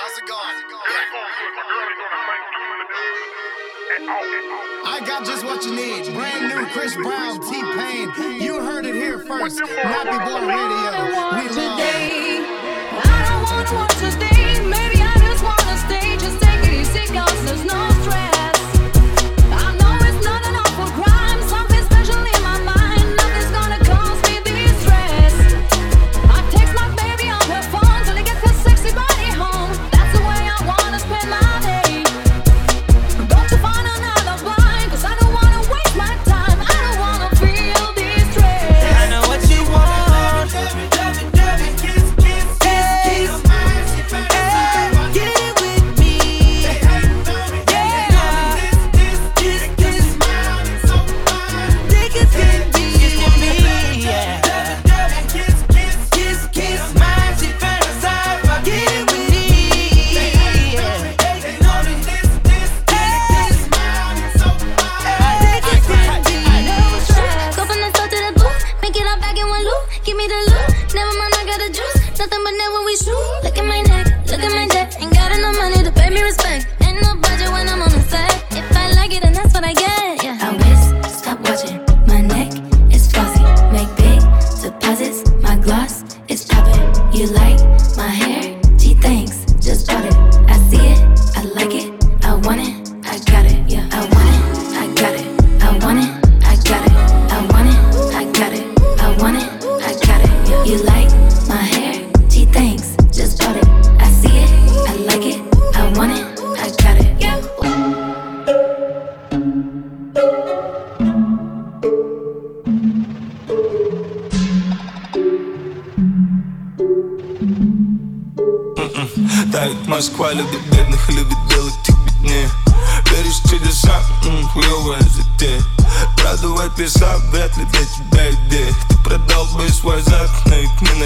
How's it going? I got just what you need. Brand new Chris Brown, T Pain. You heard it here first. Nappy Boy Radio. We love. I don't wanna Look at my neck, look at my debt. Ain't got enough money to pay me respect. на любит бедных любит виделок ты беднее Веришь чудеса, м-м, хуёвая затея. Радовать писа, вряд ли для тебя идея. Ты продал бы свой зад,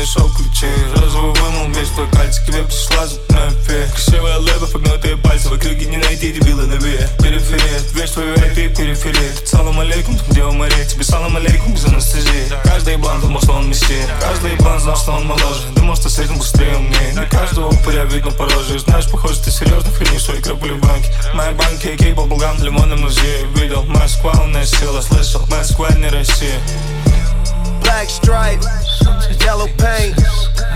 нашел ключей Розовый вымыл весь твой пальцы, к тебе пришла зубная фея Красивая леба, погнутые пальцы, в округе не найти дебила на ве. Периферия, весь твой VIP, периферия. Салам алейкум, там где у морей Тебе салам алейкум без анестезии Каждый еблан думал, что он мессия Каждый еблан знал, что он моложе. Думал, что с этим быстрее умнее. Не каждого упыря видно по роже. Знаешь, похоже, ты серьезно хранишь свои крапули в банке Моя банки, окей, баблгам, лимонным музее Видел, Москва, у нас сила, слышал Москва, не Россия black stripe, yellow paint.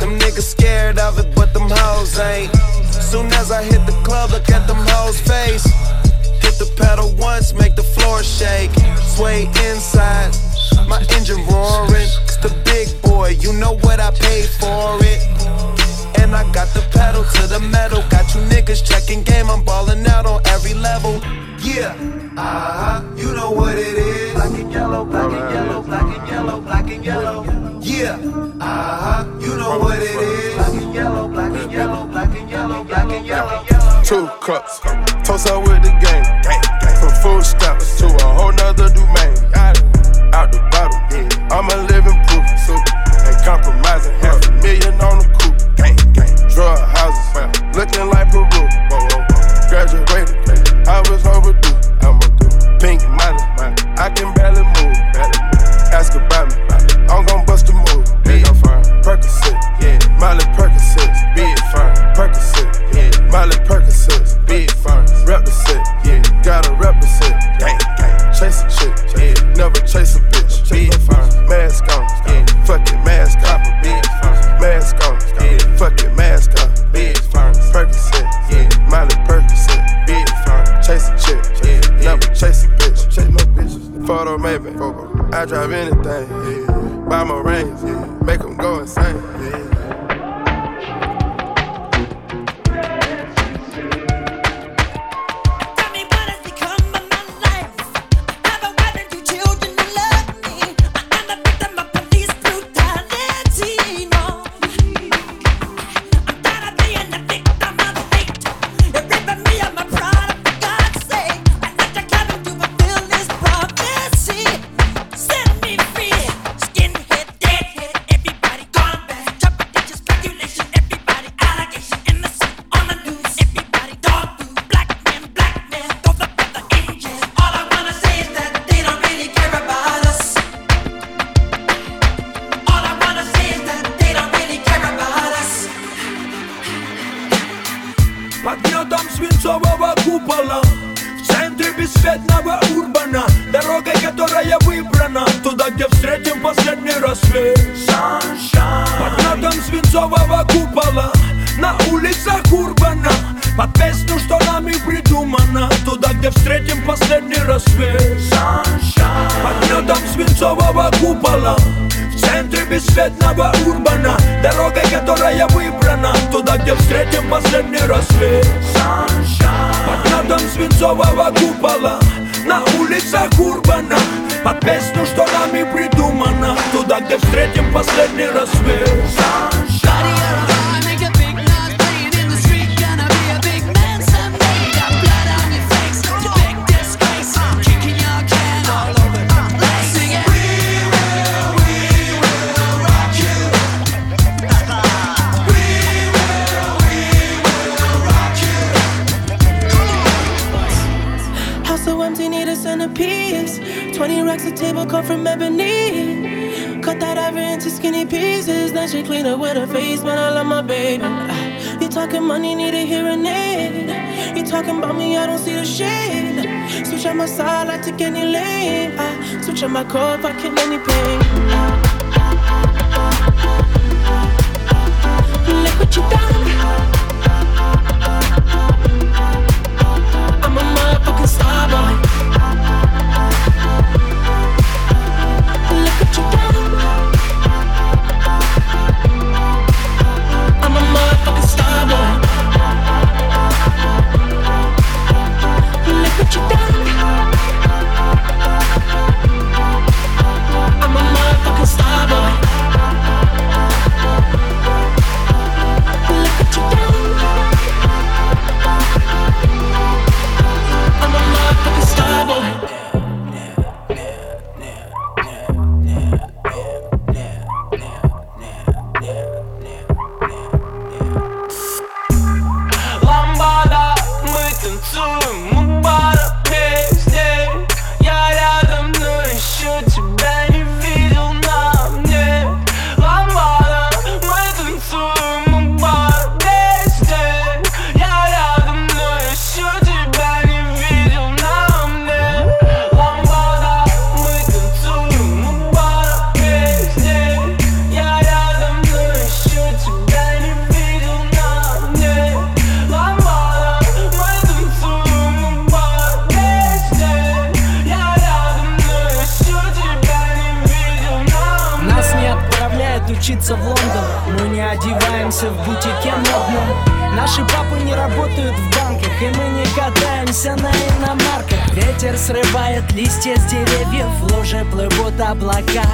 Them niggas scared of it, but them hoes ain't. Soon as I hit the club, look at them hoes' face. Hit the pedal once, make the floor shake. Sway inside, my engine roaring. It's the big boy, you know what I paid for it. And I got the pedal to the metal. Got you niggas checking game, I'm balling out on every level. Yeah, uh huh, you know what it is. Black and yellow, black and yellow, black and yellow, black and yellow. Yeah, uh huh, you know what it is. Black and yellow, black and yellow, black and yellow, black and yellow. Two cups, toast up with the game. From food Never chase a bitch, бесцветного урбана Дорогой, которая выбрана. Туда, где встретим последний рассвет. Под гнетом свинцового купола. На улицах урбана. Под песню, что нами придумано. Туда, где встретим последний рассвет. Под гнетом свинцового купола. В центре бесцветного урбана. Дорогой, которая выбрана. Туда, где встретим последний рассвет. Под нотом свинцового купола. На улицах урбана. Под песню, что нами придумано. Туда, где встретим последний рассвет. Make so empty, need a centerpiece. 20 racks of table cut from ebony. Cut that ivory into skinny pieces. Then she clean up with her face, man. I love my baby. Ah, You talking money, need a hearing aid. You talking about me, I don't see the shade. Switch on my side, I take any lane. Ah, switch on my core if I kill any pain. Look what you done. с тобой. Одеваемся в бутике модном Наши папы не работают в банках И мы не катаемся на иномарках. Ветер срывает листья с деревьев В луже плывут облака.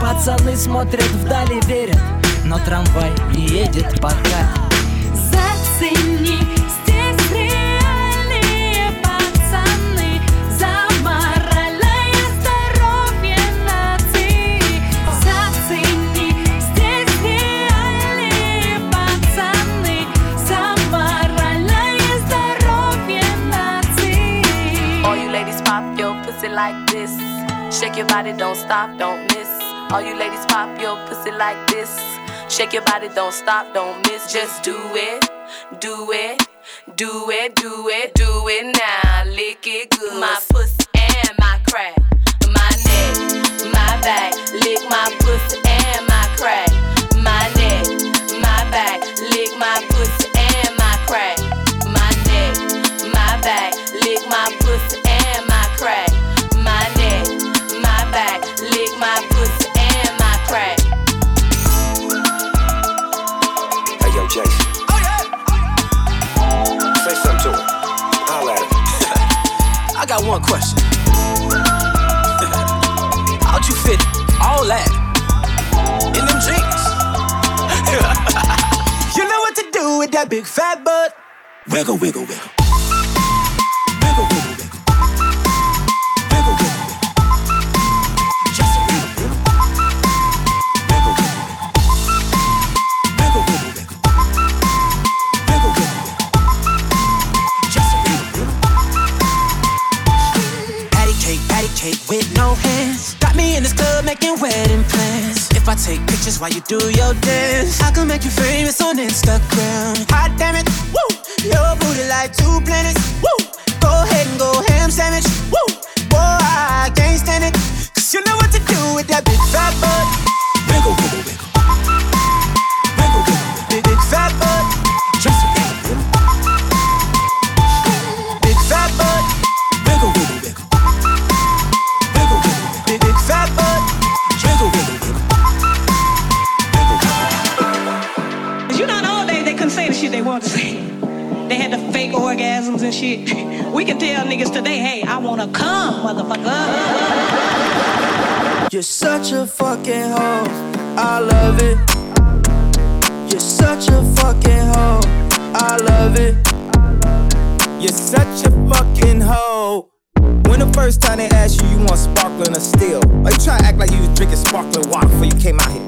Пацаны смотрят вдали, верят Но трамвай не едет пока Shake your body, don't stop, don't miss. Just do it, do it, do it, do it, do it now. Lick it good. My that big fat butt. Wiggle, wiggle, wiggle take pictures while you do your dance, I can make you famous on Instagram. Hot damn it, woo! Your booty like two planets. Woo! Go ahead and go ham sandwich. Woo! Boy, I can't stand it. Cause you know what to do with that big fat butt. Wiggle, wiggle, wiggle. You know, in the old days they couldn't say the shit they wanted to say. They had the fake orgasms and shit. We can tell niggas today, hey, I wanna come, motherfucker. You're such a fucking hoe. I love it. You're such a fucking hoe. I love it. You're such a fucking hoe. When the first time they asked you, you want sparkling or still? Or you try to act like you was drinking sparkling water before you came out here?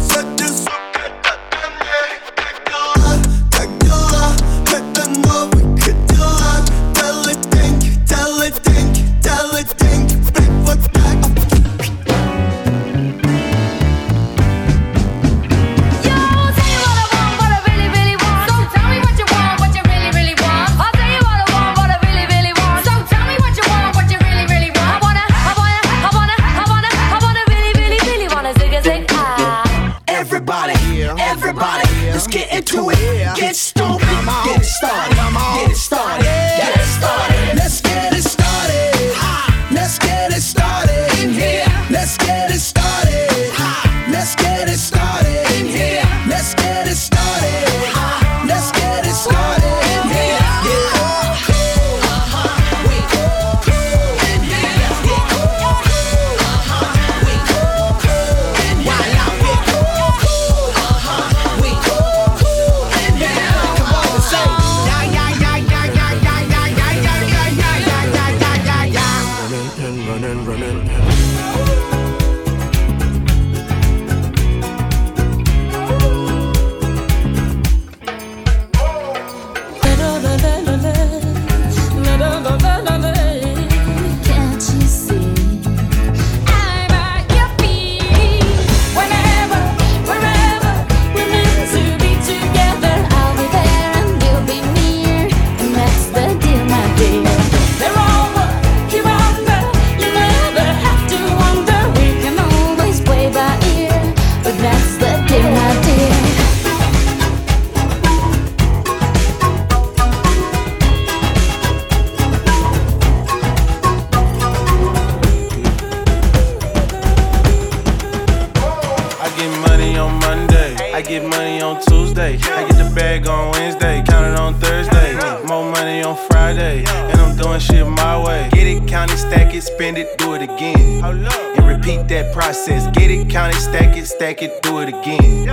Bag on Wednesday. Count it on Thursday. More money on Friday. And I'm doing shit my way. Get it, count it, stack it, spend it, do it again. And repeat that process. Get it, count it, stack it, stack it, do it again.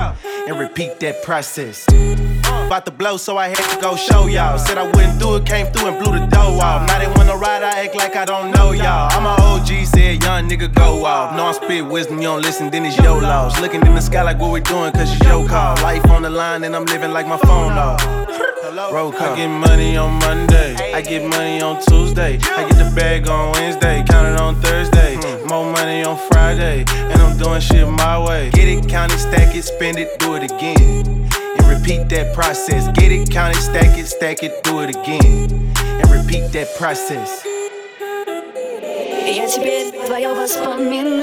And repeat that process. About to blow, so I had to go show y'all. Said I wouldn't do it, came through and blew the dough off. Now they wanna ride, I act like I don't know y'all. I'm nigga go off. No, I spit wisdom, you don't listen, then it's your loss. Looking in the sky like what we doing, cause it's your call. Life on the line, and I'm living like my phone off. Roll call. I get money on Monday, I get money on Tuesday, I get the bag on Wednesday, count it on Thursday. Hmm. More money on Friday, and I'm doing shit my way. Get it, count it, stack it, spend it, do it again. And repeat that process. Get it, count it, stack it, stack it, do it again. And repeat that process. Я теперь твое воспоминание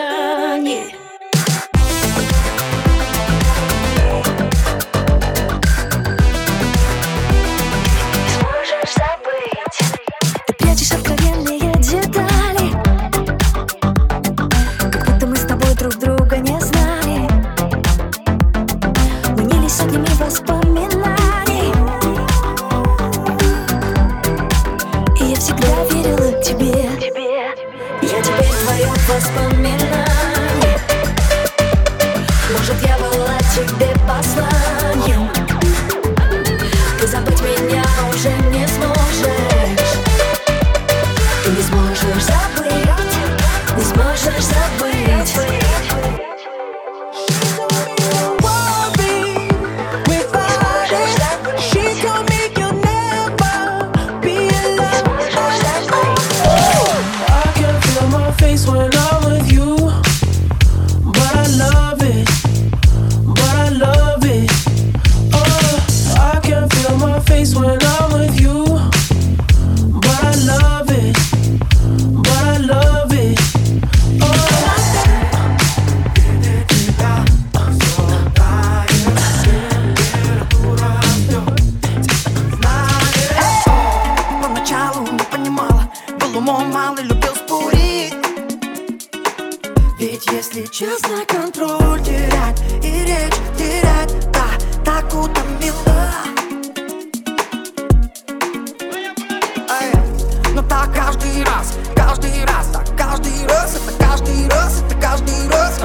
каждый раз, каждый раз, так каждый раз Это каждый раз, это каждый раз.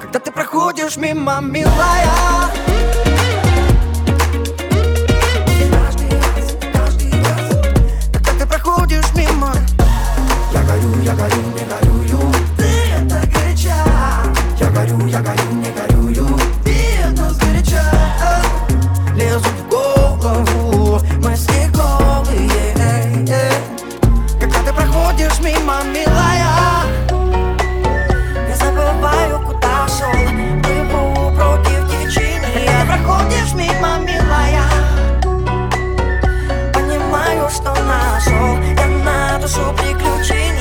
Когда ты проходишь мимо, милая Когда ты проходишь мимо Я горю, я горю, не горюю Ты это горяча Я горю, я горю, не горюю мимо, милая. Я забываю, куда шел. Плыву против течения ты проходишь мимо, милая. Понимаю, что нашел. Я на душу приключения.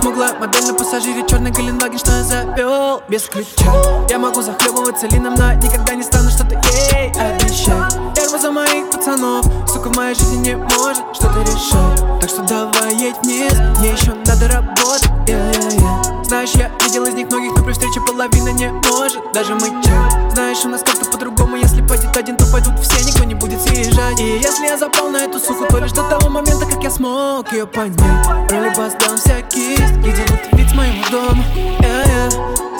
Смуглая модель на пассажире Черный Геленваген, что я завел без ключа. Я могу захлебываться лином, но никогда не стану что-то ей обещать. Первый за моих пацанов Сука, в моей жизни не может это решать Так что давай едь вниз, мне еще надо работать yeah, yeah, yeah. Знаешь, я видел из них многих, но при встрече половина не может даже мычать Знаешь, у нас как-то по-другому, если пойдет один, то пойдут все, никто не будет съезжать И если я запал на эту суку, то лишь до того момента, как я смог ее понять Роли бас дам вся кисть, и делают вид с моего дома yeah, yeah.